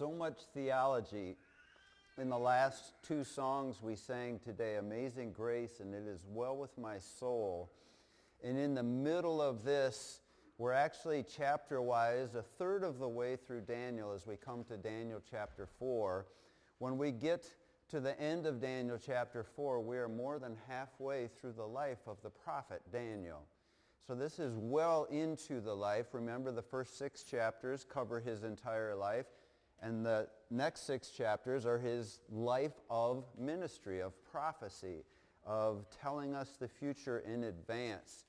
So much theology in the last two songs we sang today, Amazing Grace and It Is Well With My Soul. And in the middle of this, we're actually chapter-wise a third of the way through Daniel as we come to Daniel chapter 4. When we get to the end of Daniel chapter 4, we are more than halfway through the life of the prophet Daniel. So this is well into the life. Remember the first six chapters cover his entire life. And the next six chapters are his life of ministry, of prophecy, of telling us the future in advance.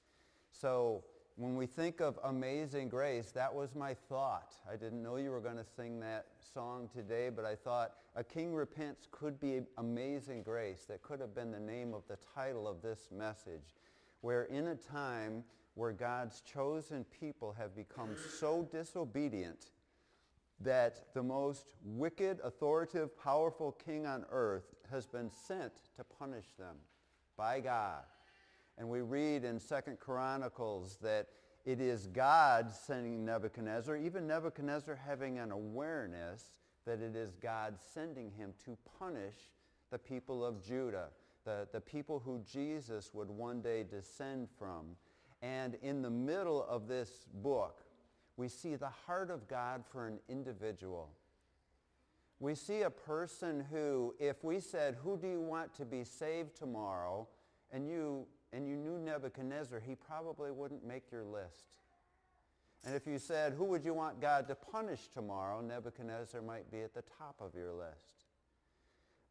So when we think of Amazing Grace, that was my thought. I didn't know you were going to sing that song today, but I thought A King Repents could be Amazing Grace. That could have been the name of the title of this message. Where in a time where God's chosen people have become so disobedient that the most wicked, authoritative, powerful king on earth has been sent to punish them by God. And we read in Second Chronicles that it is God sending Nebuchadnezzar, even Nebuchadnezzar having an awareness that it is God sending him to punish the people of Judah, the, the people who Jesus would one day descend from. And in the middle of this book, we see the heart of God for an individual. We see a person who, if we said, who do you want to be saved tomorrow, and you, and you knew Nebuchadnezzar, he probably wouldn't make your list. And if you said, who would you want God to punish tomorrow, Nebuchadnezzar might be at the top of your list.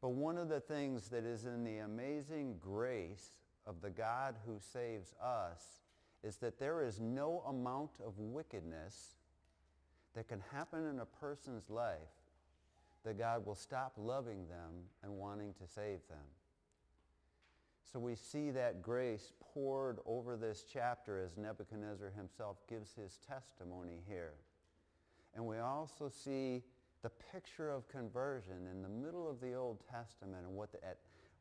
But one of the things that is in the amazing grace of the God who saves us is that there is no amount of wickedness that can happen in a person's life that God will stop loving them and wanting to save them. So we see that grace poured over this chapter as Nebuchadnezzar himself gives his testimony here. And we also see the picture of conversion in the middle of the Old Testament and what, the,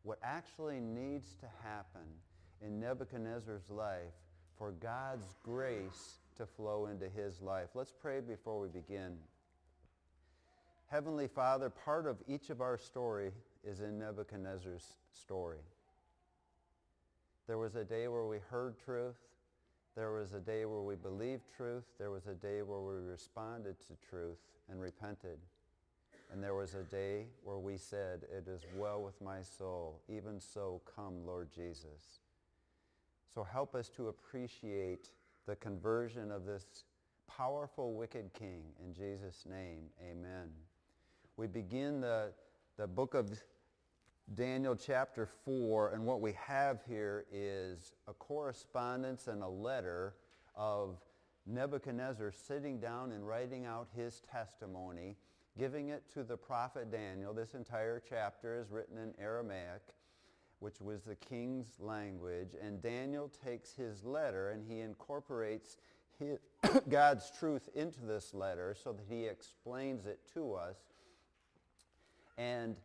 what actually needs to happen in Nebuchadnezzar's life for God's grace to flow into his life. Let's pray before we begin. Heavenly Father, part of each of our story is in Nebuchadnezzar's story. There was a day where we heard truth. There was a day where we believed truth. There was a day where we responded to truth and repented. And there was a day where we said, it is well with my soul. Even so, come, Lord Jesus. So help us to appreciate the conversion of this powerful wicked king. In Jesus' name, amen. We begin the, the book of Daniel chapter 4, and what we have here is a correspondence and a letter of Nebuchadnezzar sitting down and writing out his testimony, giving it to the prophet Daniel. This entire chapter is written in Aramaic which was the king's language. And Daniel takes his letter and he incorporates his, God's truth into this letter so that he explains it to us. And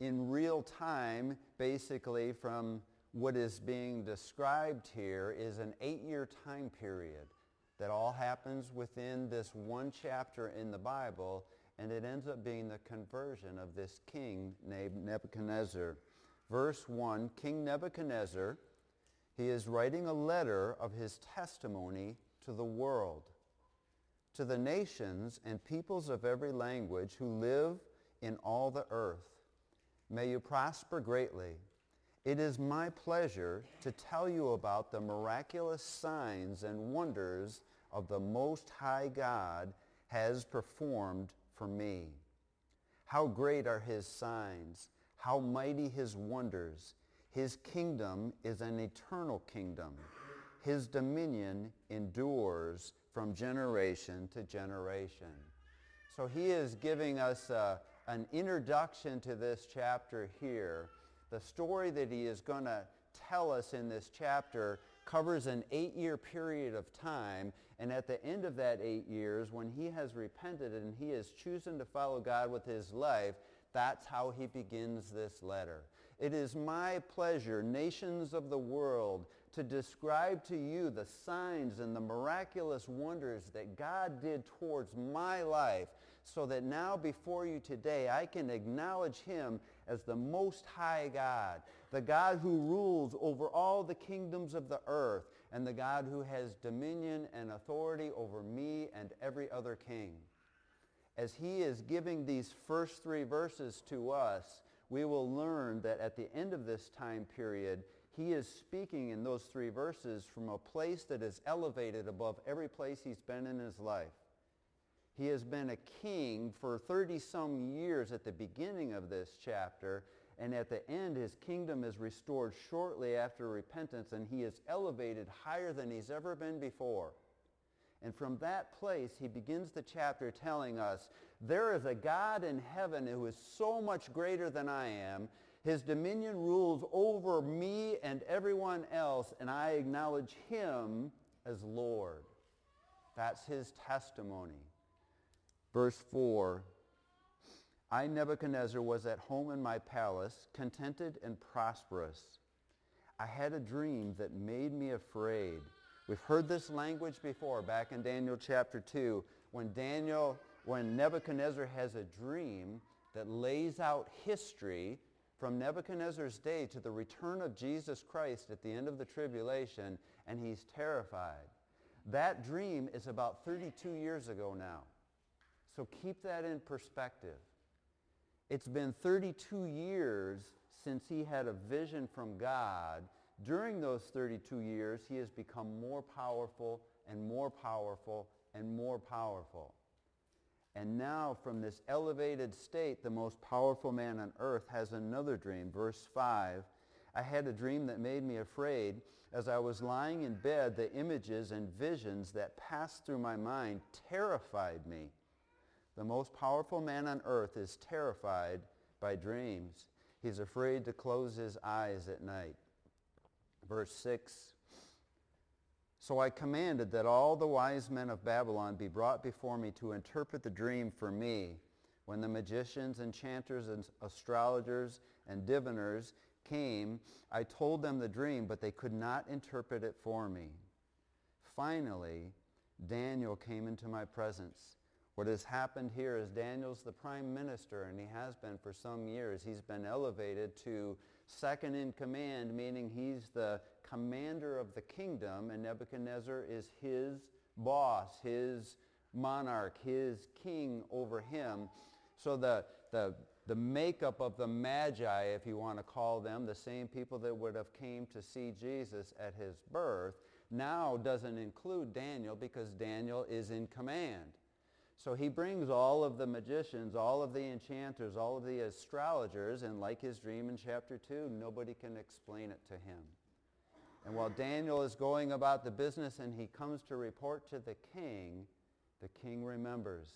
in real time, basically from what is being described here is an eight-year time period that all happens within this one chapter in the Bible, and it ends up being the conversion of this king named Nebuchadnezzar verse 1, King Nebuchadnezzar, he is writing a letter of his testimony to the world, to the nations and peoples of every language who live in all the earth. May you prosper greatly. It is my pleasure to tell you about the miraculous signs and wonders of the Most High God has performed for me. How great are his signs! How mighty his wonders. His kingdom is an eternal kingdom. His dominion endures from generation to generation. So he is giving us uh, an introduction to this chapter here. The story that he is going to tell us in this chapter covers an eight-year period of time. And at the end of that eight years, when he has repented and he has chosen to follow God with his life, that's how he begins this letter. It is my pleasure, nations of the world, to describe to you the signs and the miraculous wonders that God did towards my life so that now before you today I can acknowledge him as the most high God, the God who rules over all the kingdoms of the earth, and the God who has dominion and authority over me and every other king. As he is giving these first three verses to us, we will learn that at the end of this time period, he is speaking in those three verses from a place that is elevated above every place he's been in his life. He has been a king for 30 some years at the beginning of this chapter, and at the end his kingdom is restored shortly after repentance, and he is elevated higher than he's ever been before. And from that place, he begins the chapter telling us, there is a God in heaven who is so much greater than I am. His dominion rules over me and everyone else, and I acknowledge him as Lord. That's his testimony. Verse 4, I, Nebuchadnezzar, was at home in my palace, contented and prosperous. I had a dream that made me afraid. We've heard this language before back in Daniel chapter 2 when Daniel, when Nebuchadnezzar has a dream that lays out history from Nebuchadnezzar's day to the return of Jesus Christ at the end of the tribulation, and he's terrified. That dream is about 32 years ago now. So keep that in perspective. It's been 32 years since he had a vision from God. During those 32 years, he has become more powerful and more powerful and more powerful. And now from this elevated state, the most powerful man on earth has another dream. Verse 5, I had a dream that made me afraid. As I was lying in bed, the images and visions that passed through my mind terrified me. The most powerful man on earth is terrified by dreams. He's afraid to close his eyes at night. Verse 6, So I commanded that all the wise men of Babylon be brought before me to interpret the dream for me. When the magicians, enchanters, and astrologers, and diviners came, I told them the dream, but they could not interpret it for me. Finally, Daniel came into my presence what has happened here is Daniel's the prime minister, and he has been for some years. He's been elevated to second in command, meaning he's the commander of the kingdom, and Nebuchadnezzar is his boss, his monarch, his king over him. So the, the, the makeup of the magi, if you want to call them, the same people that would have came to see Jesus at his birth, now doesn't include Daniel because Daniel is in command. So he brings all of the magicians, all of the enchanters, all of the astrologers, and like his dream in chapter 2, nobody can explain it to him. And while Daniel is going about the business and he comes to report to the king, the king remembers.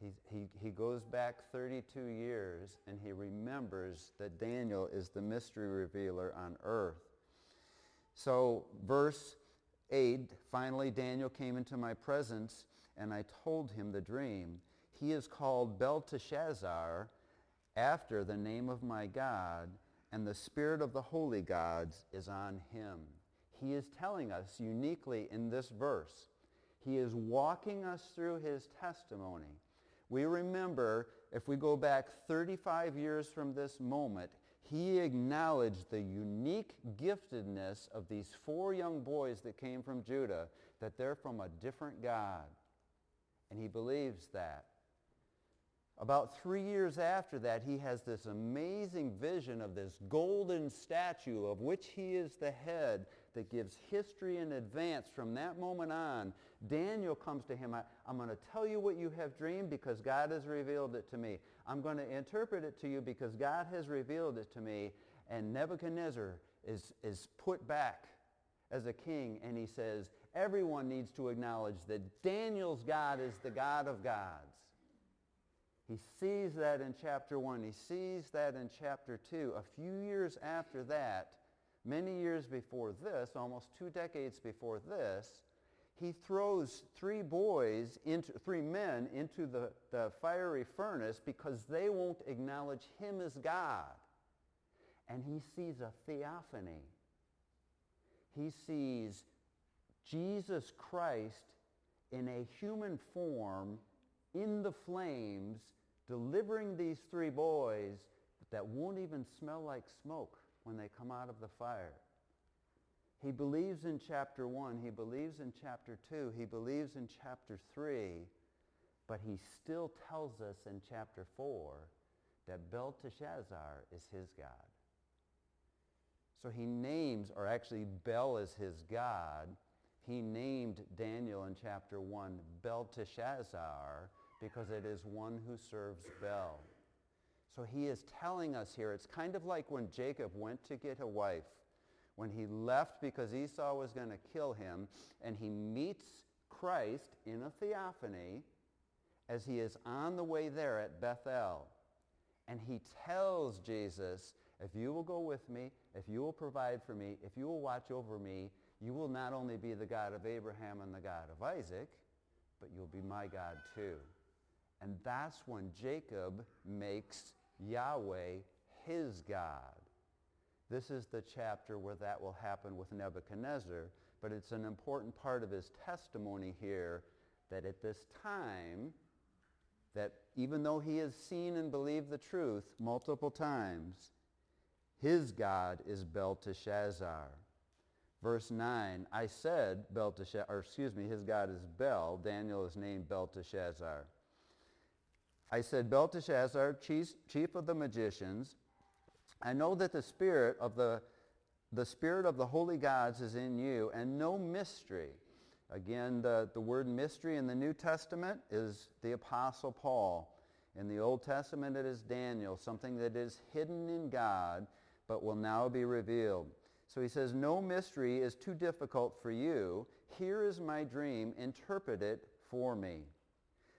He, he, he goes back 32 years and he remembers that Daniel is the mystery revealer on earth. So verse 8, finally Daniel came into my presence and I told him the dream. He is called Belteshazzar after the name of my God, and the spirit of the holy gods is on him. He is telling us uniquely in this verse. He is walking us through his testimony. We remember, if we go back 35 years from this moment, he acknowledged the unique giftedness of these four young boys that came from Judah, that they're from a different God and he believes that. About three years after that, he has this amazing vision of this golden statue of which he is the head that gives history in advance from that moment on. Daniel comes to him, I, am going to tell you what you have dreamed because God has revealed it to me. I'm going to interpret it to you because God has revealed it to me. And Nebuchadnezzar is, is put back as a king and he says, everyone needs to acknowledge that Daniel's God is the God of gods. He sees that in chapter 1. He sees that in chapter 2. A few years after that, many years before this, almost two decades before this, he throws three boys, into, three men into the, the fiery furnace because they won't acknowledge him as God. And he sees a theophany he sees Jesus Christ in a human form in the flames delivering these three boys that won't even smell like smoke when they come out of the fire. He believes in chapter 1. He believes in chapter 2. He believes in chapter 3. But he still tells us in chapter 4 that Belteshazzar is his God. So he names, or actually Bel is his God. He named Daniel in chapter 1 Belteshazzar because it is one who serves Bel. So he is telling us here, it's kind of like when Jacob went to get a wife, when he left because Esau was going to kill him, and he meets Christ in a theophany as he is on the way there at Bethel. And he tells Jesus, if you will go with me, if you will provide for me, if you will watch over me, you will not only be the God of Abraham and the God of Isaac, but you'll be my God too. And that's when Jacob makes Yahweh his God. This is the chapter where that will happen with Nebuchadnezzar, but it's an important part of his testimony here that at this time, that even though he has seen and believed the truth multiple times, his God is Belteshazzar. Verse 9, I said Belteshazzar, or excuse me, his God is Bel. Daniel is named Belteshazzar. I said, Belteshazzar, chief, chief of the magicians, I know that the spirit of the, the spirit of the holy gods is in you, and no mystery. Again, the, the word mystery in the New Testament is the Apostle Paul. In the Old Testament, it is Daniel, something that is hidden in God, but will now be revealed. So he says, no mystery is too difficult for you. Here is my dream. Interpret it for me.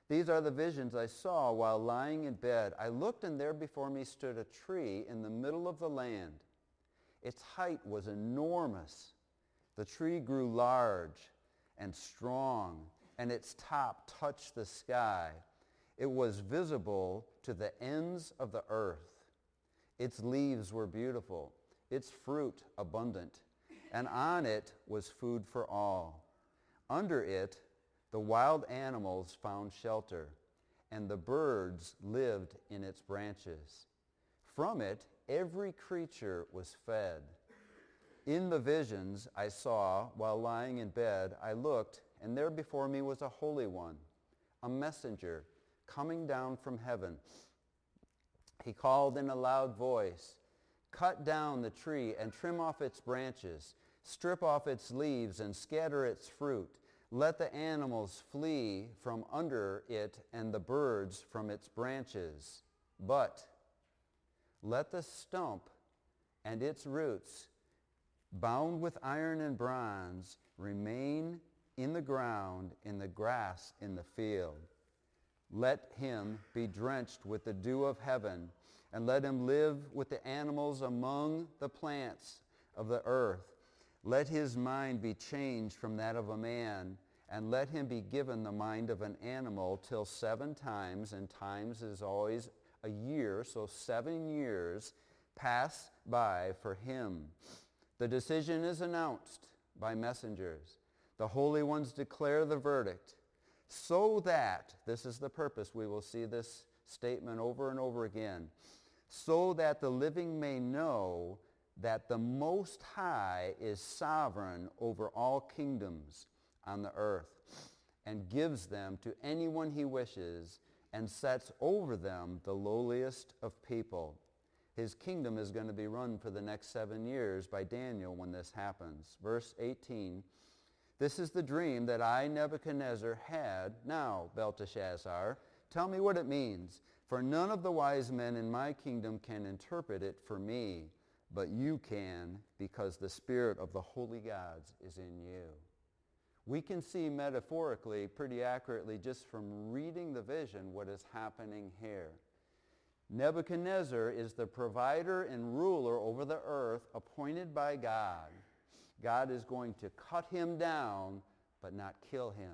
These are the visions I saw while lying in bed. I looked and there before me stood a tree in the middle of the land. Its height was enormous. The tree grew large and strong, and its top touched the sky. It was visible to the ends of the earth. Its leaves were beautiful, its fruit abundant, and on it was food for all. Under it the wild animals found shelter, and the birds lived in its branches. From it, every creature was fed. In the visions I saw while lying in bed, I looked, and there before me was a holy one, a messenger coming down from heaven. He called in a loud voice, Cut down the tree and trim off its branches, strip off its leaves and scatter its fruit let the animals flee from under it and the birds from its branches. But let the stump and its roots, bound with iron and bronze, remain in the ground, in the grass, in the field. Let him be drenched with the dew of heaven, and let him live with the animals among the plants of the earth. Let his mind be changed from that of a man, and let him be given the mind of an animal till seven times, and times is always a year, so seven years pass by for him. The decision is announced by messengers. The holy ones declare the verdict so that, this is the purpose, we will see this statement over and over again, so that the living may know that the Most High is sovereign over all kingdoms on the earth and gives them to anyone he wishes and sets over them the lowliest of people. His kingdom is going to be run for the next seven years by Daniel when this happens. Verse 18, this is the dream that I, Nebuchadnezzar, had. Now, Belteshazzar, tell me what it means. For none of the wise men in my kingdom can interpret it for me, but you can because the spirit of the holy gods is in you we can see metaphorically pretty accurately just from reading the vision what is happening here. Nebuchadnezzar is the provider and ruler over the earth appointed by God. God is going to cut him down but not kill him.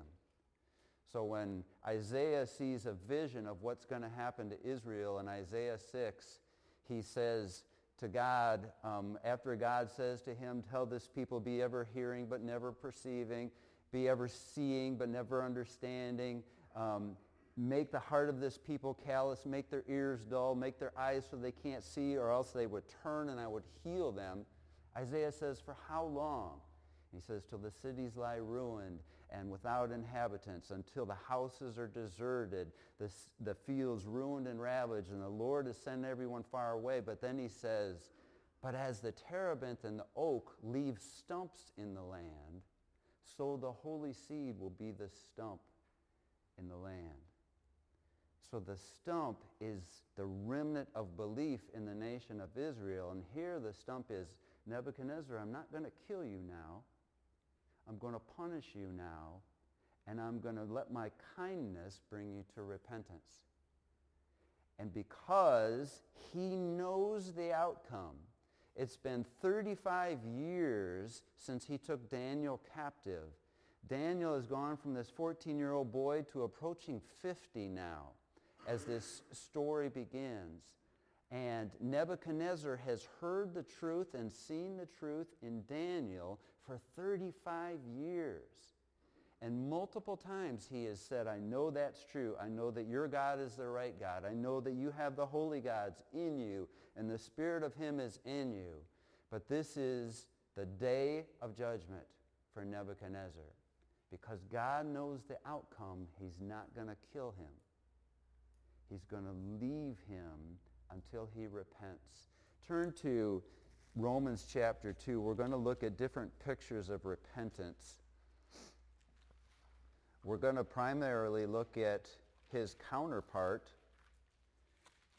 So when Isaiah sees a vision of what's going to happen to Israel in Isaiah 6, he says to God um, after God says to him, tell this people, be ever hearing but never perceiving, be ever seeing but never understanding, um, make the heart of this people callous, make their ears dull, make their eyes so they can't see, or else they would turn and I would heal them. Isaiah says, for how long? He says, till the cities lie ruined and without inhabitants, until the houses are deserted, the, the fields ruined and ravaged, and the Lord has sent everyone far away. But then he says, but as the terebinth and the oak leave stumps in the land, so the holy seed will be the stump in the land. So the stump is the remnant of belief in the nation of Israel. And here the stump is, Nebuchadnezzar, I'm not going to kill you now. I'm going to punish you now, and I'm going to let my kindness bring you to repentance. And because he knows the outcome, it's been 35 years since he took Daniel captive. Daniel has gone from this 14-year-old boy to approaching 50 now as this story begins. And Nebuchadnezzar has heard the truth and seen the truth in Daniel for 35 years. And multiple times he has said, I know that's true. I know that your God is the right God. I know that you have the holy gods in you and the spirit of him is in you. But this is the day of judgment for Nebuchadnezzar. Because God knows the outcome, he's not going to kill him. He's going to leave him until he repents. Turn to Romans chapter 2. We're going to look at different pictures of repentance. We're going to primarily look at his counterpart,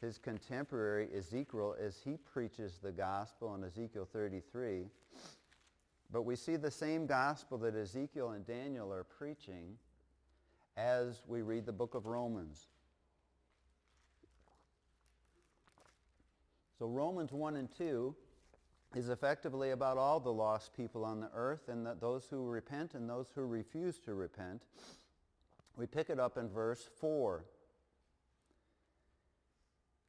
his contemporary Ezekiel, as he preaches the gospel in Ezekiel 33. But we see the same gospel that Ezekiel and Daniel are preaching as we read the book of Romans. So Romans 1 and 2 is effectively about all the lost people on the earth and the, those who repent and those who refuse to repent. We pick it up in verse 4.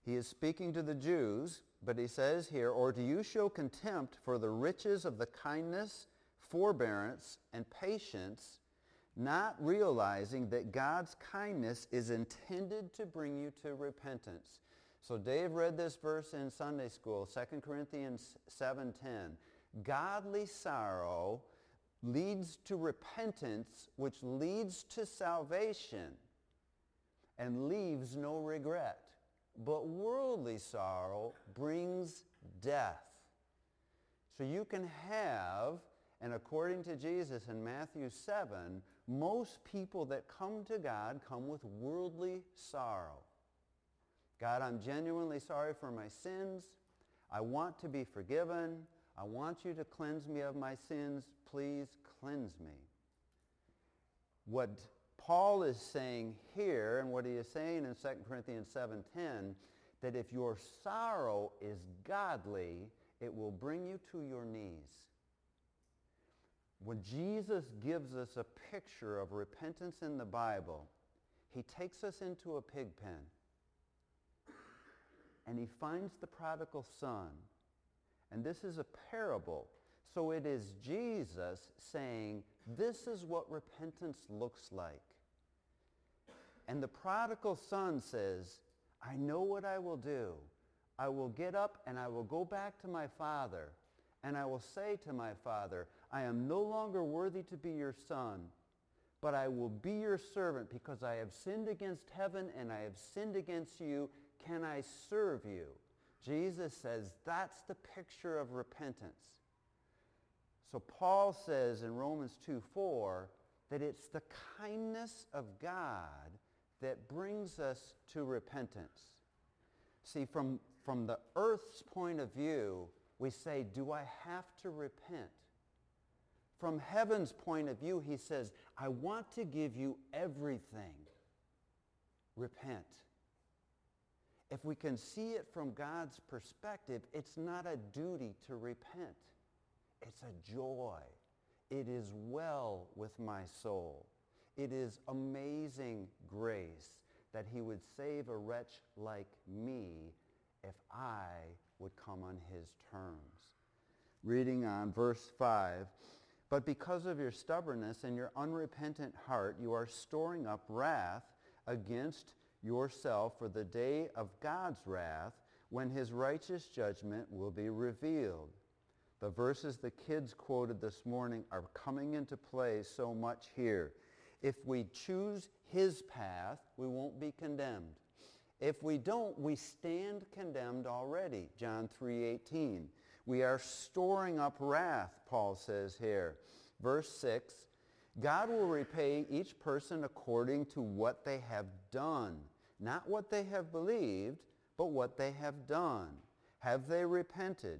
He is speaking to the Jews, but he says here, Or do you show contempt for the riches of the kindness, forbearance, and patience, not realizing that God's kindness is intended to bring you to repentance? So Dave read this verse in Sunday school, 2 Corinthians 7.10. Godly sorrow leads to repentance, which leads to salvation and leaves no regret. But worldly sorrow brings death. So you can have, and according to Jesus in Matthew 7, most people that come to God come with worldly sorrow. God, I'm genuinely sorry for my sins. I want to be forgiven. I want you to cleanse me of my sins. Please cleanse me. What Paul is saying here and what he is saying in 2 Corinthians 7.10, that if your sorrow is godly, it will bring you to your knees. When Jesus gives us a picture of repentance in the Bible, he takes us into a pig pen and he finds the prodigal son. And this is a parable. So it is Jesus saying, this is what repentance looks like. And the prodigal son says, I know what I will do. I will get up and I will go back to my father. And I will say to my father, I am no longer worthy to be your son, but I will be your servant because I have sinned against heaven and I have sinned against you can I serve you? Jesus says that's the picture of repentance. So Paul says in Romans 2, 4, that it's the kindness of God that brings us to repentance. See, from, from the earth's point of view, we say, do I have to repent? From heaven's point of view, he says, I want to give you everything. Repent if we can see it from God's perspective, it's not a duty to repent. It's a joy. It is well with my soul. It is amazing grace that he would save a wretch like me if I would come on his terms. Reading on verse 5, but because of your stubbornness and your unrepentant heart, you are storing up wrath against yourself for the day of God's wrath when his righteous judgment will be revealed. The verses the kids quoted this morning are coming into play so much here. If we choose his path, we won't be condemned. If we don't, we stand condemned already. John 3.18. We are storing up wrath, Paul says here. Verse 6, God will repay each person according to what they have done. Not what they have believed, but what they have done. Have they repented?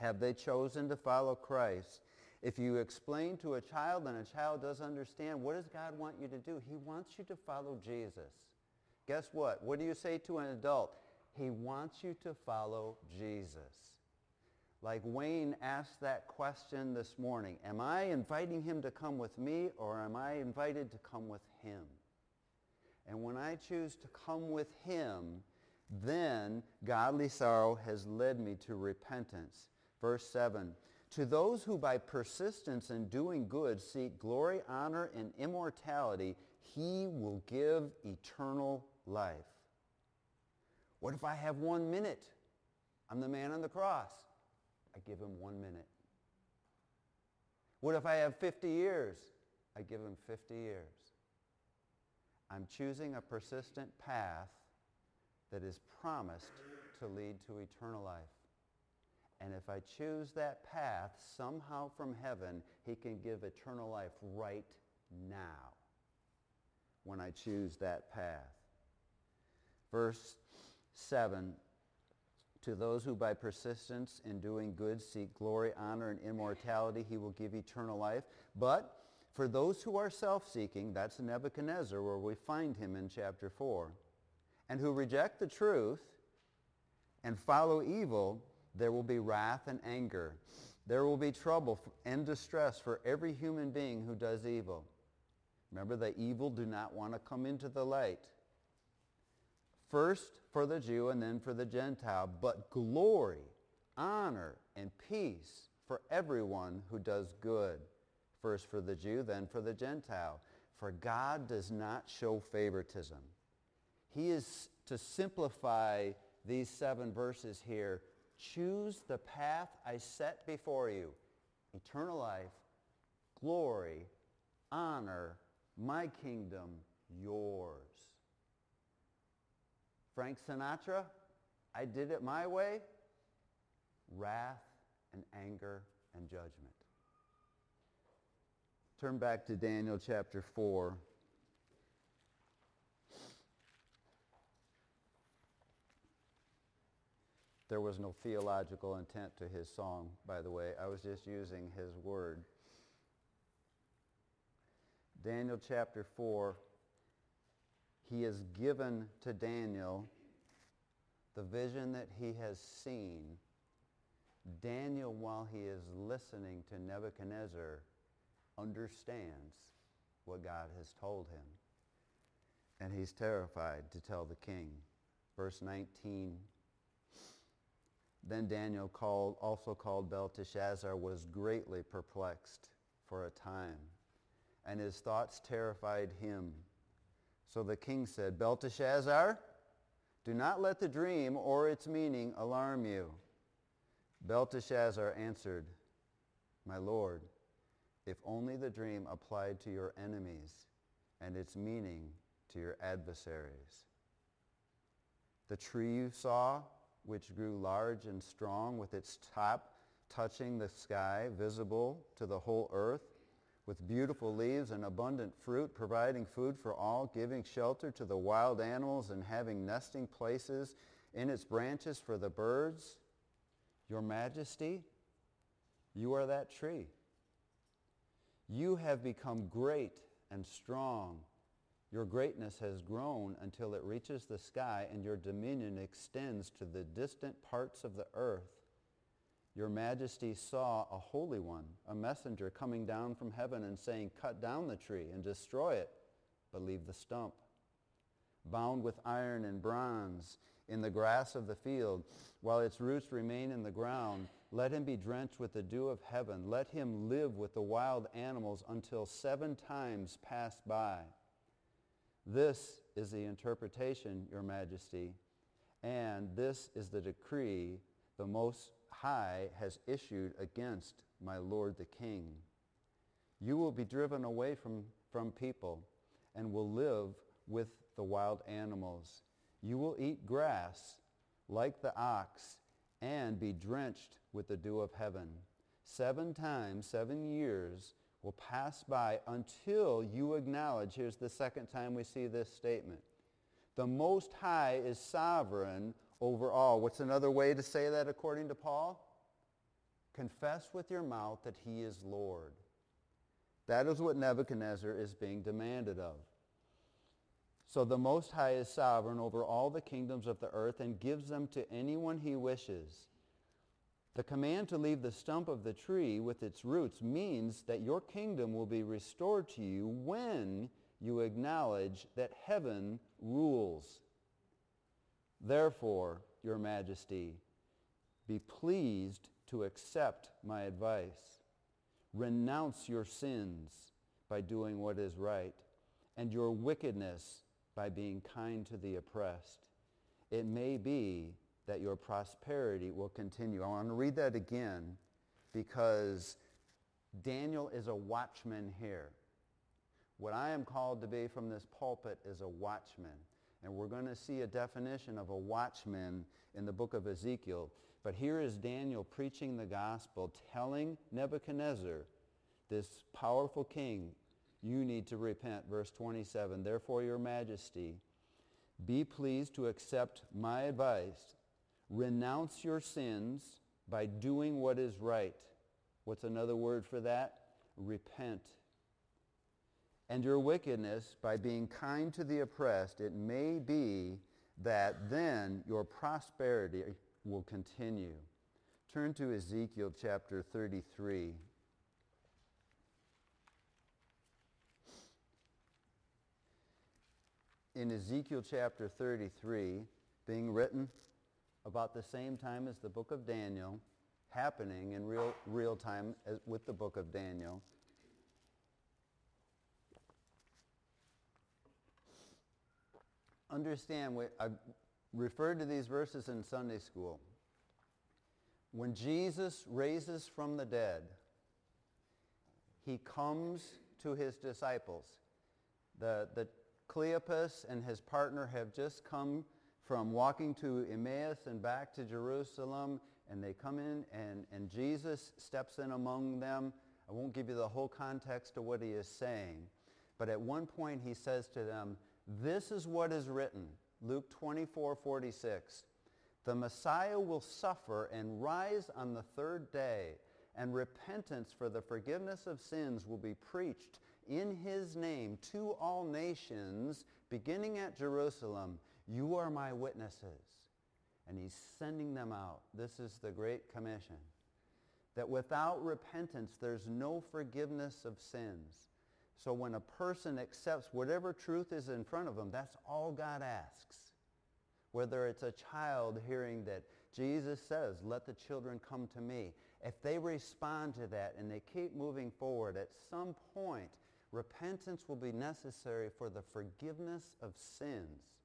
Have they chosen to follow Christ? If you explain to a child and a child does understand, what does God want you to do? He wants you to follow Jesus. Guess what? What do you say to an adult? He wants you to follow Jesus. Like Wayne asked that question this morning, am I inviting him to come with me or am I invited to come with him? And when I choose to come with him, then godly sorrow has led me to repentance. Verse 7, to those who by persistence in doing good seek glory, honor, and immortality, he will give eternal life. What if I have one minute? I'm the man on the cross. I give him one minute. What if I have 50 years? I give him 50 years. I'm choosing a persistent path that is promised to lead to eternal life. And if I choose that path, somehow from heaven, he can give eternal life right now when I choose that path. Verse 7, to those who by persistence in doing good seek glory, honor, and immortality, he will give eternal life. But for those who are self-seeking, that's Nebuchadnezzar where we find him in chapter 4, and who reject the truth and follow evil, there will be wrath and anger. There will be trouble and distress for every human being who does evil. Remember, the evil do not want to come into the light first for the Jew and then for the Gentile, but glory, honor, and peace for everyone who does good. First for the Jew, then for the Gentile. For God does not show favoritism. He is, to simplify these seven verses here, choose the path I set before you. Eternal life, glory, honor, my kingdom, yours. Frank Sinatra, I did it my way, wrath and anger and judgment. Turn back to Daniel chapter 4. There was no theological intent to his song, by the way. I was just using his word. Daniel chapter 4, he has given to Daniel the vision that he has seen. Daniel, while he is listening to Nebuchadnezzar, understands what God has told him. And he's terrified to tell the king. Verse 19, then Daniel called, also called Belteshazzar, was greatly perplexed for a time, and his thoughts terrified him. So the king said, Belteshazzar, do not let the dream or its meaning alarm you. Belteshazzar answered, My lord, if only the dream applied to your enemies and its meaning to your adversaries. The tree you saw, which grew large and strong with its top touching the sky, visible to the whole earth, with beautiful leaves and abundant fruit, providing food for all, giving shelter to the wild animals and having nesting places in its branches for the birds. Your majesty, you are that tree. You have become great and strong. Your greatness has grown until it reaches the sky and your dominion extends to the distant parts of the earth. Your majesty saw a holy one, a messenger coming down from heaven and saying, cut down the tree and destroy it, but leave the stump. bound with iron and bronze in the grass of the field, while its roots remain in the ground. Let him be drenched with the dew of heaven. Let him live with the wild animals until seven times pass by. This is the interpretation, Your Majesty, and this is the decree the Most High has issued against my Lord the King. You will be driven away from, from people and will live with the wild animals. You will eat grass like the ox and be drenched with the dew of heaven. Seven times, seven years will pass by until you acknowledge, here's the second time we see this statement, the Most High is sovereign over all. What's another way to say that according to Paul? Confess with your mouth that he is Lord. That is what Nebuchadnezzar is being demanded of. So the Most High is sovereign over all the kingdoms of the earth and gives them to anyone he wishes. The command to leave the stump of the tree with its roots means that your kingdom will be restored to you when you acknowledge that heaven rules. Therefore, your majesty, be pleased to accept my advice. Renounce your sins by doing what is right and your wickedness by being kind to the oppressed. It may be that your prosperity will continue. I want to read that again because Daniel is a watchman here. What I am called to be from this pulpit is a watchman. And we're going to see a definition of a watchman in the book of Ezekiel. But here is Daniel preaching the gospel, telling Nebuchadnezzar, this powerful king, you need to repent. Verse 27, therefore, your majesty, be pleased to accept my advice. Renounce your sins by doing what is right. What's another word for that? Repent. And your wickedness by being kind to the oppressed, it may be that then your prosperity will continue. Turn to Ezekiel chapter 33. In Ezekiel chapter 33 being written about the same time as the book of Daniel, happening in real, real time as, with the book of Daniel. Understand, I referred to these verses in Sunday school. When Jesus raises from the dead, he comes to his disciples. The, the Cleopas and his partner have just come from walking to Emmaus and back to Jerusalem, and they come in, and, and Jesus steps in among them. I won't give you the whole context of what he is saying, but at one point he says to them, this is what is written, Luke 24, 46. The Messiah will suffer and rise on the third day, and repentance for the forgiveness of sins will be preached in his name to all nations, beginning at Jerusalem. You are my witnesses. And he's sending them out. This is the Great Commission. That without repentance, there's no forgiveness of sins. So when a person accepts whatever truth is in front of them, that's all God asks. Whether it's a child hearing that Jesus says, let the children come to me. If they respond to that and they keep moving forward, at some point, repentance will be necessary for the forgiveness of sins.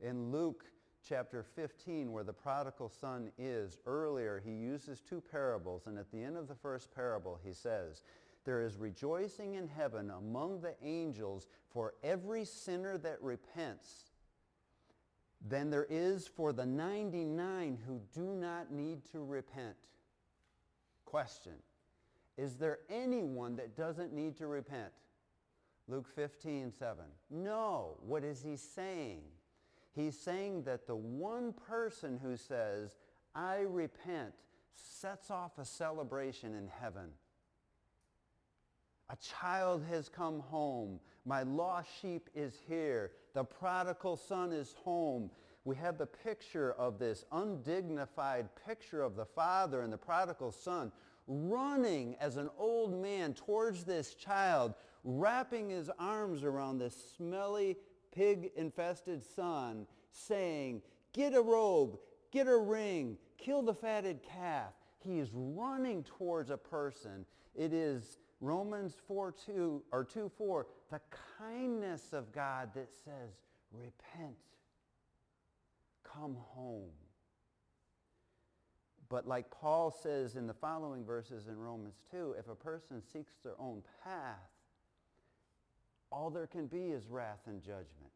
In Luke chapter 15, where the prodigal son is, earlier he uses two parables, and at the end of the first parable he says, there is rejoicing in heaven among the angels for every sinner that repents than there is for the 99 who do not need to repent. Question. Is there anyone that doesn't need to repent? Luke 15, 7. No. What is he saying? He's saying that the one person who says, I repent, sets off a celebration in heaven. A child has come home. My lost sheep is here. The prodigal son is home. We have the picture of this undignified picture of the father and the prodigal son running as an old man towards this child, wrapping his arms around this smelly pig-infested son saying, get a robe, get a ring, kill the fatted calf. He is running towards a person. It is Romans 4, 2, or 2, 4, the kindness of God that says, repent, come home. But like Paul says in the following verses in Romans 2, if a person seeks their own path, all there can be is wrath and judgment.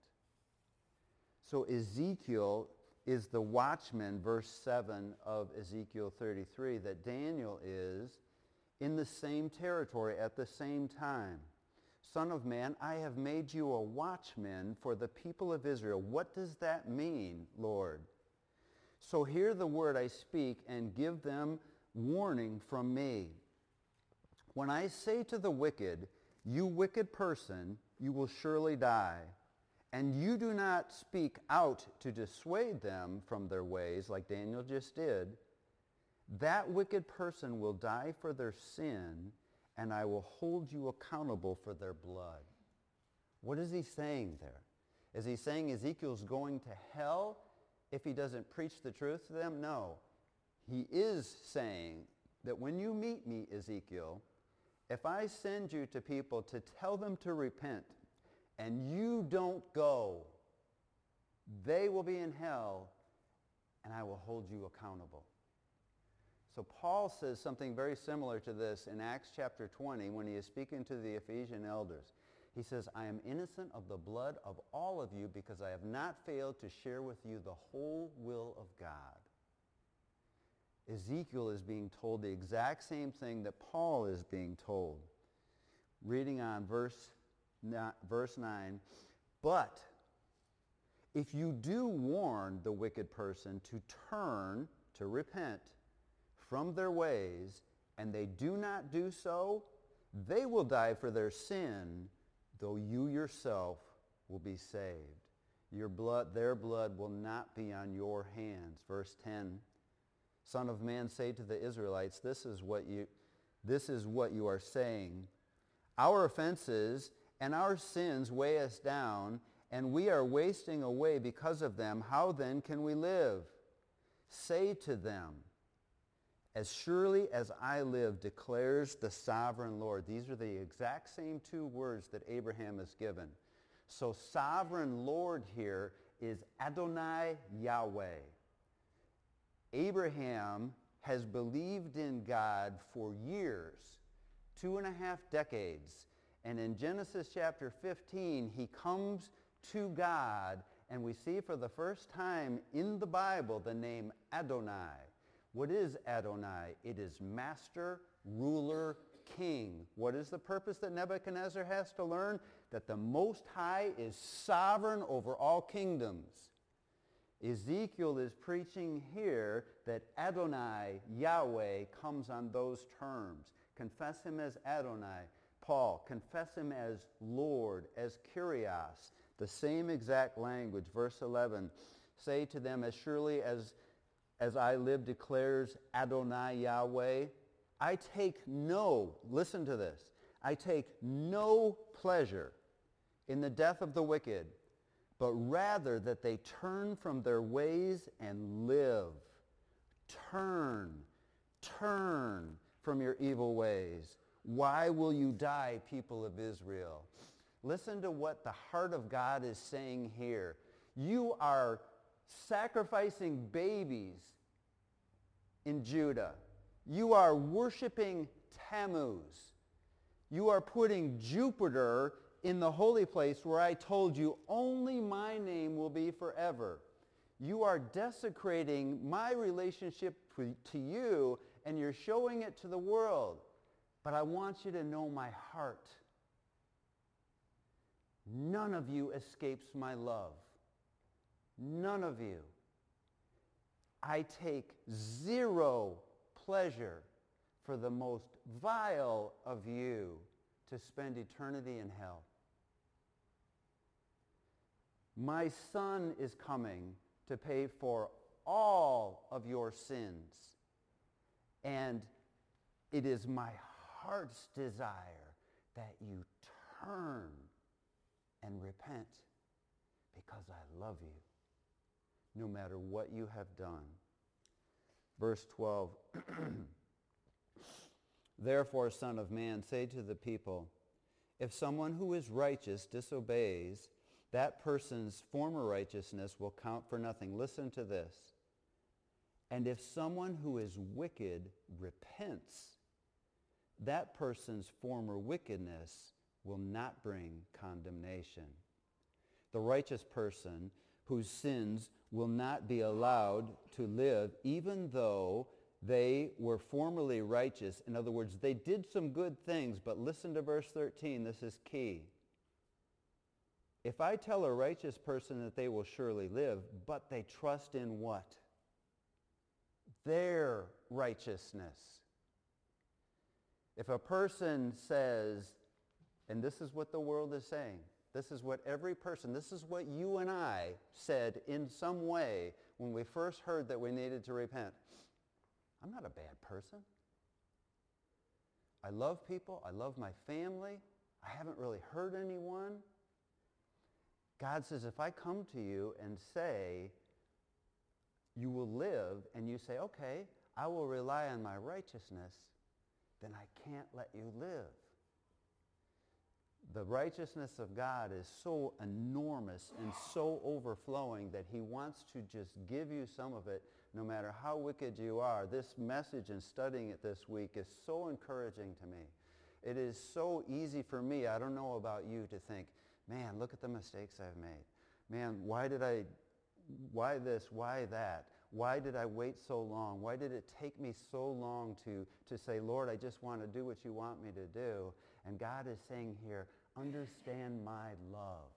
So Ezekiel is the watchman, verse 7 of Ezekiel 33, that Daniel is in the same territory at the same time. Son of man, I have made you a watchman for the people of Israel. What does that mean, Lord? So hear the word I speak and give them warning from me. When I say to the wicked, you wicked person, you will surely die, and you do not speak out to dissuade them from their ways like Daniel just did, that wicked person will die for their sin, and I will hold you accountable for their blood. What is he saying there? Is he saying Ezekiel's going to hell if he doesn't preach the truth to them? No. He is saying that when you meet me, Ezekiel, if I send you to people to tell them to repent and you don't go, they will be in hell and I will hold you accountable. So Paul says something very similar to this in Acts chapter 20 when he is speaking to the Ephesian elders. He says, I am innocent of the blood of all of you because I have not failed to share with you the whole will of God. Ezekiel is being told the exact same thing that Paul is being told. Reading on verse, verse 9, but if you do warn the wicked person to turn, to repent, from their ways, and they do not do so, they will die for their sin, though you yourself will be saved. Your blood, their blood will not be on your hands. Verse 10, Son of man, say to the Israelites, this is what you, this is what you are saying. Our offenses and our sins weigh us down, and we are wasting away because of them. How then can we live? Say to them, as surely as I live, declares the sovereign Lord. These are the exact same two words that Abraham is given. So sovereign Lord here is Adonai Yahweh. Abraham has believed in God for years, two and a half decades. And in Genesis chapter 15, he comes to God, and we see for the first time in the Bible the name Adonai. What is Adonai? It is master, ruler, king. What is the purpose that Nebuchadnezzar has to learn? That the Most High is sovereign over all kingdoms. Ezekiel is preaching here that Adonai, Yahweh, comes on those terms. Confess him as Adonai. Paul, confess him as Lord, as Kyrios. The same exact language. Verse 11, say to them, as surely as as I live declares Adonai Yahweh, I take no, listen to this, I take no pleasure in the death of the wicked, but rather that they turn from their ways and live. Turn, turn from your evil ways. Why will you die, people of Israel? Listen to what the heart of God is saying here. You are sacrificing babies in Judah. You are worshiping Tammuz. You are putting Jupiter in the holy place where I told you only my name will be forever. You are desecrating my relationship to you and you're showing it to the world. But I want you to know my heart. None of you escapes my love. None of you. I take zero pleasure for the most vile of you to spend eternity in hell. My son is coming to pay for all of your sins. And it is my heart's desire that you turn and repent. because I love you, no matter what you have done. Verse 12, Therefore, Son of Man, say to the people, if someone who is righteous disobeys, that person's former righteousness will count for nothing. Listen to this. And if someone who is wicked repents, that person's former wickedness will not bring condemnation. The righteous person whose sins will not be allowed to live even though they were formerly righteous. In other words, they did some good things, but listen to verse 13. This is key. If I tell a righteous person that they will surely live, but they trust in what? Their righteousness. If a person says, and this is what the world is saying, this is what every person, this is what you and I said in some way when we first heard that we needed to repent. I'm not a bad person. I love people. I love my family. I haven't really hurt anyone. God says, if I come to you and say, you will live, and you say, okay, I will rely on my righteousness, then I can't let you live. The righteousness of God is so enormous and so overflowing that he wants to just give you some of it no matter how wicked you are. This message and studying it this week is so encouraging to me. It is so easy for me, I don't know about you, to think, man, look at the mistakes I've made. Man, why did I, why this, why that? Why did I wait so long? Why did it take me so long to, to say, Lord, I just want to do what you want me to do? And God is saying here, understand my love,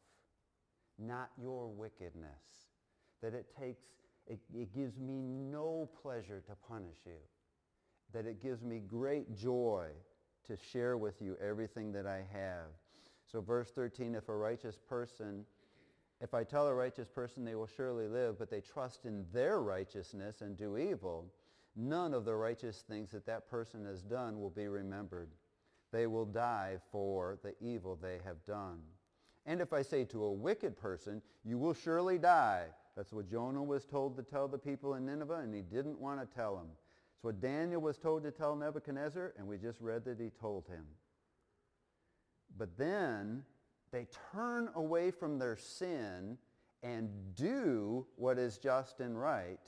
not your wickedness. That it takes it, it gives me no pleasure to punish you, that it gives me great joy to share with you everything that I have. So verse 13, if a righteous person, if I tell a righteous person they will surely live, but they trust in their righteousness and do evil, none of the righteous things that that person has done will be remembered. They will die for the evil they have done. And if I say to a wicked person, you will surely die, that's what Jonah was told to tell the people in Nineveh, and he didn't want to tell them. It's what Daniel was told to tell Nebuchadnezzar, and we just read that he told him. But then they turn away from their sin and do what is just and right.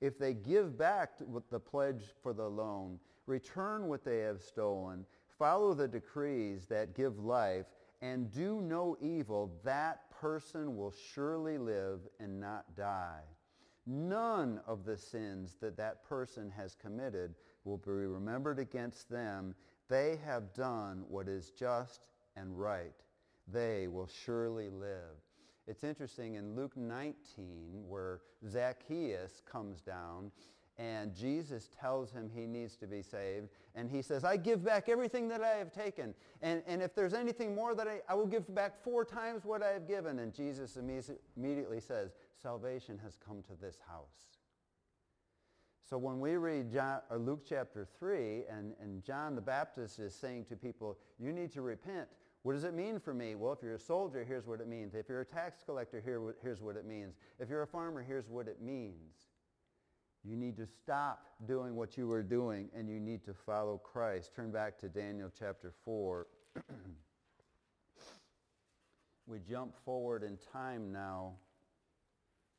If they give back the pledge for the loan, return what they have stolen, follow the decrees that give life, and do no evil, that person will surely live and not die. None of the sins that that person has committed will be remembered against them. They have done what is just and right. They will surely live. It's interesting in Luke 19 where Zacchaeus comes down and Jesus tells him he needs to be saved. And he says, I give back everything that I have taken. And, and if there's anything more that I, I will give back four times what I have given. And Jesus immediately says, salvation has come to this house. So when we read John, uh, Luke chapter 3 and, and John the Baptist is saying to people, you need to repent. What does it mean for me? Well, if you're a soldier, here's what it means. If you're a tax collector, here, here's what it means. If you're a farmer, here's what it means. You need to stop doing what you were doing and you need to follow Christ. Turn back to Daniel chapter 4. we jump forward in time now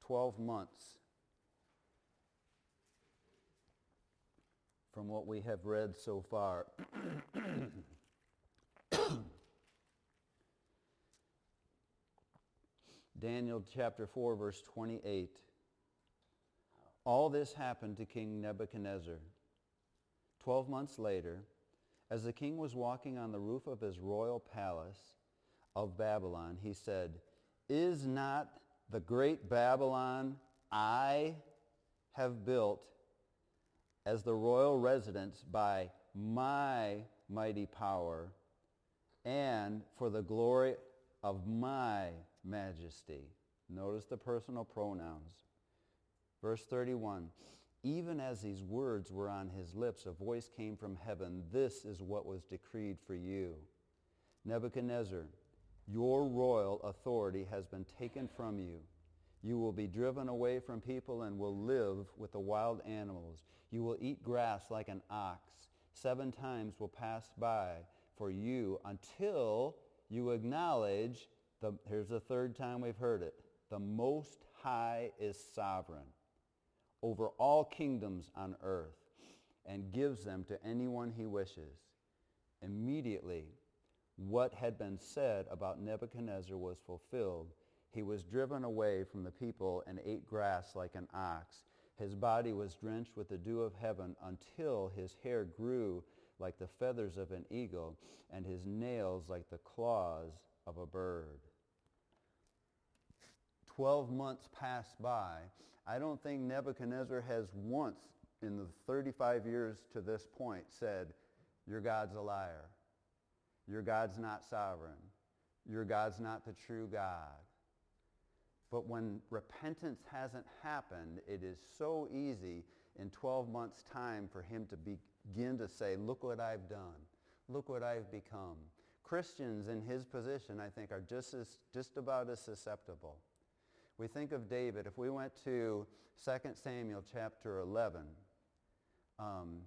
12 months from what we have read so far. Daniel chapter 4 verse 28. All this happened to King Nebuchadnezzar. Twelve months later, as the king was walking on the roof of his royal palace of Babylon, he said, Is not the great Babylon I have built as the royal residence by my mighty power and for the glory of my majesty. Notice the personal pronouns. Verse 31, even as these words were on his lips, a voice came from heaven, this is what was decreed for you. Nebuchadnezzar, Your royal authority has been taken from you. You will be driven away from people and will live with the wild animals. You will eat grass like an ox. Seven times will pass by for you until you acknowledge, the, here's the third time we've heard it, the Most High is sovereign over all kingdoms on earth and gives them to anyone he wishes. Immediately, what had been said about Nebuchadnezzar was fulfilled. He was driven away from the people and ate grass like an ox. His body was drenched with the dew of heaven until his hair grew like the feathers of an eagle and his nails like the claws of a bird. Twelve months passed by. I don't think Nebuchadnezzar has once in the 35 years to this point said, your God's a liar. Your God's not sovereign. Your God's not the true God. But when repentance hasn't happened, it is so easy in 12 months' time for him to begin to say, look what I've done. Look what I've become. Christians in his position, I think, are just, as, just about as susceptible. We think of David. If we went to 2 Samuel chapter 11, um,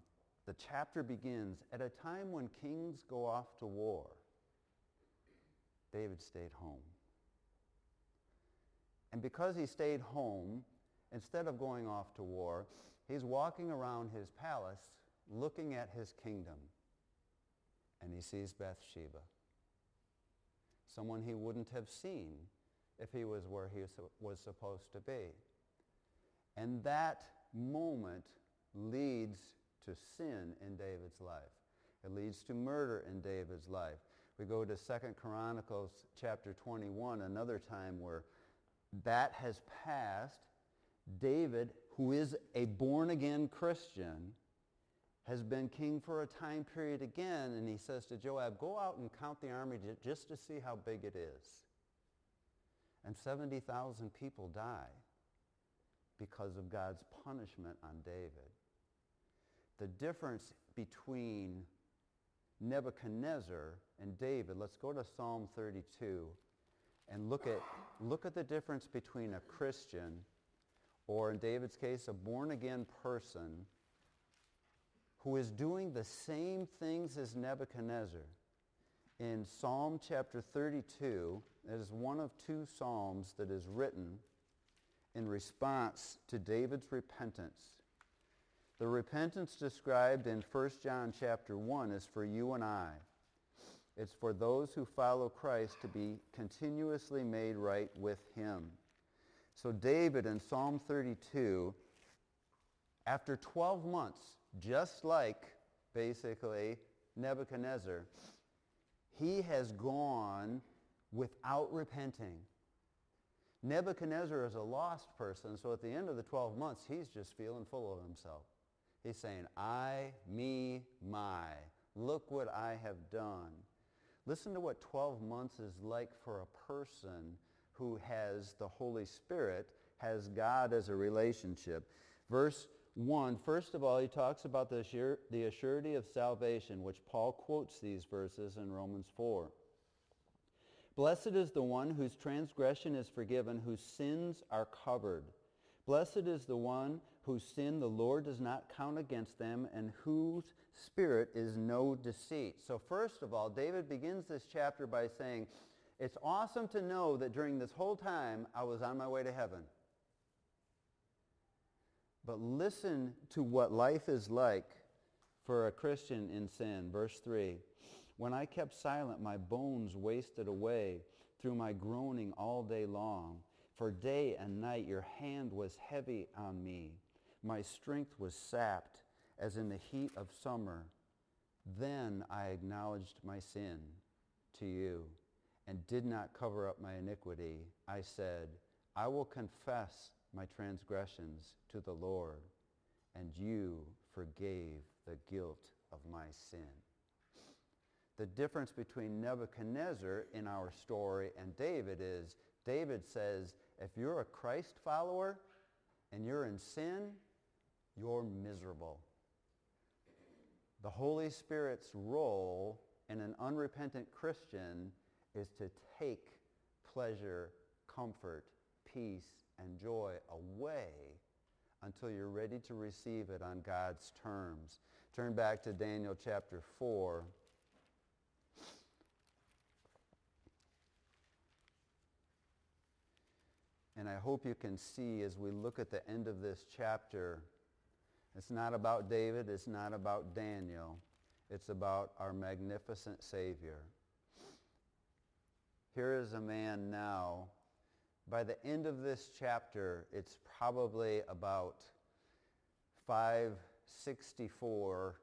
the chapter begins at a time when kings go off to war. David stayed home. And because he stayed home, instead of going off to war, he's walking around his palace looking at his kingdom. And he sees Bathsheba, someone he wouldn't have seen if he was where he was supposed to be. And that moment leads to sin in David's life. It leads to murder in David's life. We go to 2 Chronicles chapter 21, another time where that has passed. David, who is a born-again Christian, has been king for a time period again, and he says to Joab, go out and count the army just to see how big it is. And 70,000 people die because of God's punishment on David the difference between Nebuchadnezzar and David. Let's go to Psalm 32 and look at, look at the difference between a Christian or in David's case, a born-again person who is doing the same things as Nebuchadnezzar. In Psalm chapter 32, it is one of two psalms that is written in response to David's repentance. The repentance described in 1 John chapter 1 is for you and I. It's for those who follow Christ to be continuously made right with him. So David in Psalm 32, after 12 months, just like basically Nebuchadnezzar, he has gone without repenting. Nebuchadnezzar is a lost person, so at the end of the 12 months, he's just feeling full of himself. He's saying, I, me, my. Look what I have done. Listen to what 12 months is like for a person who has the Holy Spirit, has God as a relationship. Verse 1, first of all, he talks about the, assur- the assurity of salvation, which Paul quotes these verses in Romans 4. Blessed is the one whose transgression is forgiven, whose sins are covered. Blessed is the one whose sin the Lord does not count against them and whose spirit is no deceit. So first of all, David begins this chapter by saying, it's awesome to know that during this whole time I was on my way to heaven. But listen to what life is like for a Christian in sin. Verse 3, When I kept silent, my bones wasted away through my groaning all day long. For day and night your hand was heavy on me. My strength was sapped as in the heat of summer. Then I acknowledged my sin to you and did not cover up my iniquity. I said, I will confess my transgressions to the Lord, and you forgave the guilt of my sin. The difference between Nebuchadnezzar in our story and David is David says, if you're a Christ follower and you're in sin, you're miserable. The Holy Spirit's role in an unrepentant Christian is to take pleasure, comfort, peace, and joy away until you're ready to receive it on God's terms. Turn back to Daniel chapter 4. And I hope you can see as we look at the end of this chapter, it's not about David, it's not about Daniel, it's about our magnificent Savior. Here is a man now. By the end of this chapter, it's probably about 564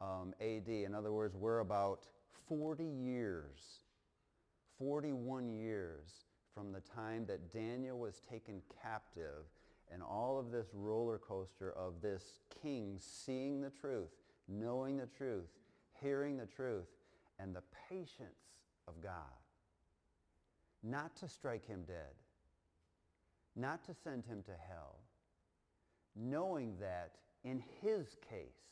um, AD. In other words, we're about 40 years, 41 years from the time that Daniel was taken captive and all of this roller coaster of this king seeing the truth, knowing the truth, hearing the truth, and the patience of God. Not to strike him dead, not to send him to hell, knowing that in his case,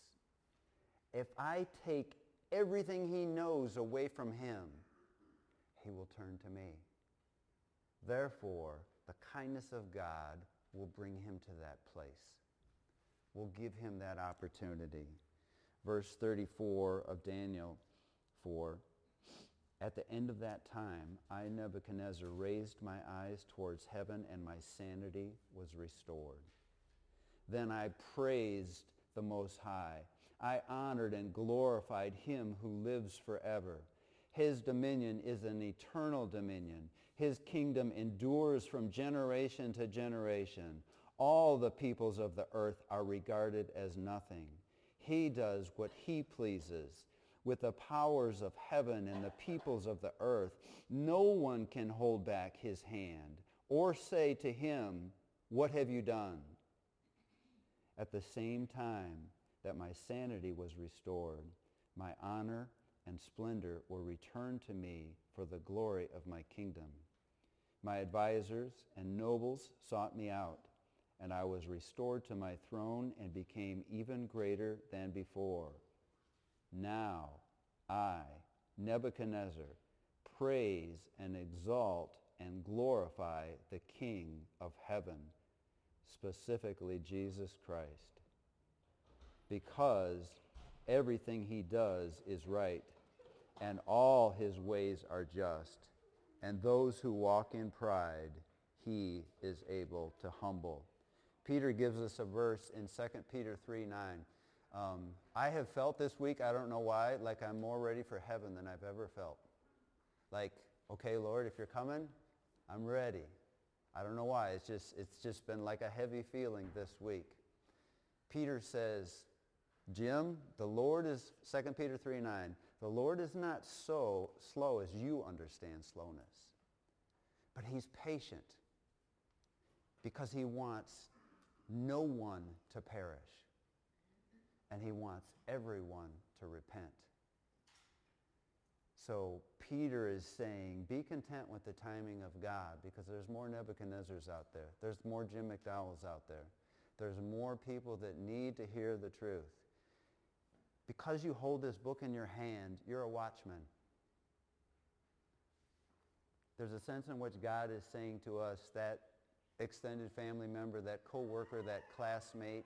if I take everything he knows away from him, he will turn to me. Therefore, the kindness of God will bring him to that place. We'll give him that opportunity. Verse 34 of Daniel 4. At the end of that time, I, Nebuchadnezzar, raised my eyes towards heaven and my sanity was restored. Then I praised the Most High. I honored and glorified him who lives forever. His dominion is an eternal dominion. His kingdom endures from generation to generation. All the peoples of the earth are regarded as nothing. He does what he pleases with the powers of heaven and the peoples of the earth. No one can hold back his hand or say to him, what have you done? At the same time that my sanity was restored, my honor and splendor were returned to me for the glory of my kingdom. My advisers and nobles sought me out, and I was restored to my throne and became even greater than before. Now I, Nebuchadnezzar, praise and exalt and glorify the King of heaven, specifically Jesus Christ, because everything he does is right and all his ways are just and those who walk in pride, he is able to humble. Peter gives us a verse in 2 Peter 3, 9. Um, I have felt this week, I don't know why, like I'm more ready for heaven than I've ever felt. Like, okay, Lord, if you're coming, I'm ready. I don't know why. It's just, it's just been like a heavy feeling this week. Peter says, Jim, the Lord is, 2 Peter 3, 9, the Lord is not so slow as you understand slowness, but he's patient because he wants no one to perish and he wants everyone to repent. So Peter is saying, be content with the timing of God because there's more Nebuchadnezzars out there. There's more Jim McDowells out there. There's more people that need to hear the truth because you hold this book in your hand, you're a watchman. There's a sense in which God is saying to us that extended family member, that coworker, that classmate,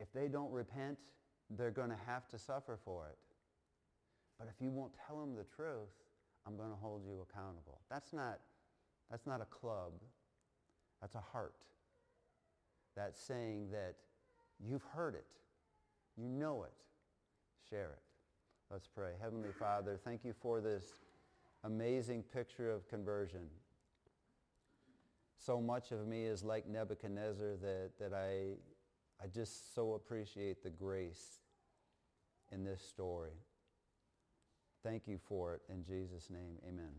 if they don't repent, they're going to have to suffer for it. But if you won't tell them the truth, I'm going to hold you accountable. That's not, that's not a club. That's a heart. That's saying that you've heard it. You know it. Share it. Let's pray. Heavenly Father, thank you for this amazing picture of conversion. So much of me is like Nebuchadnezzar that, that I, I just so appreciate the grace in this story. Thank you for it. In Jesus' name, amen.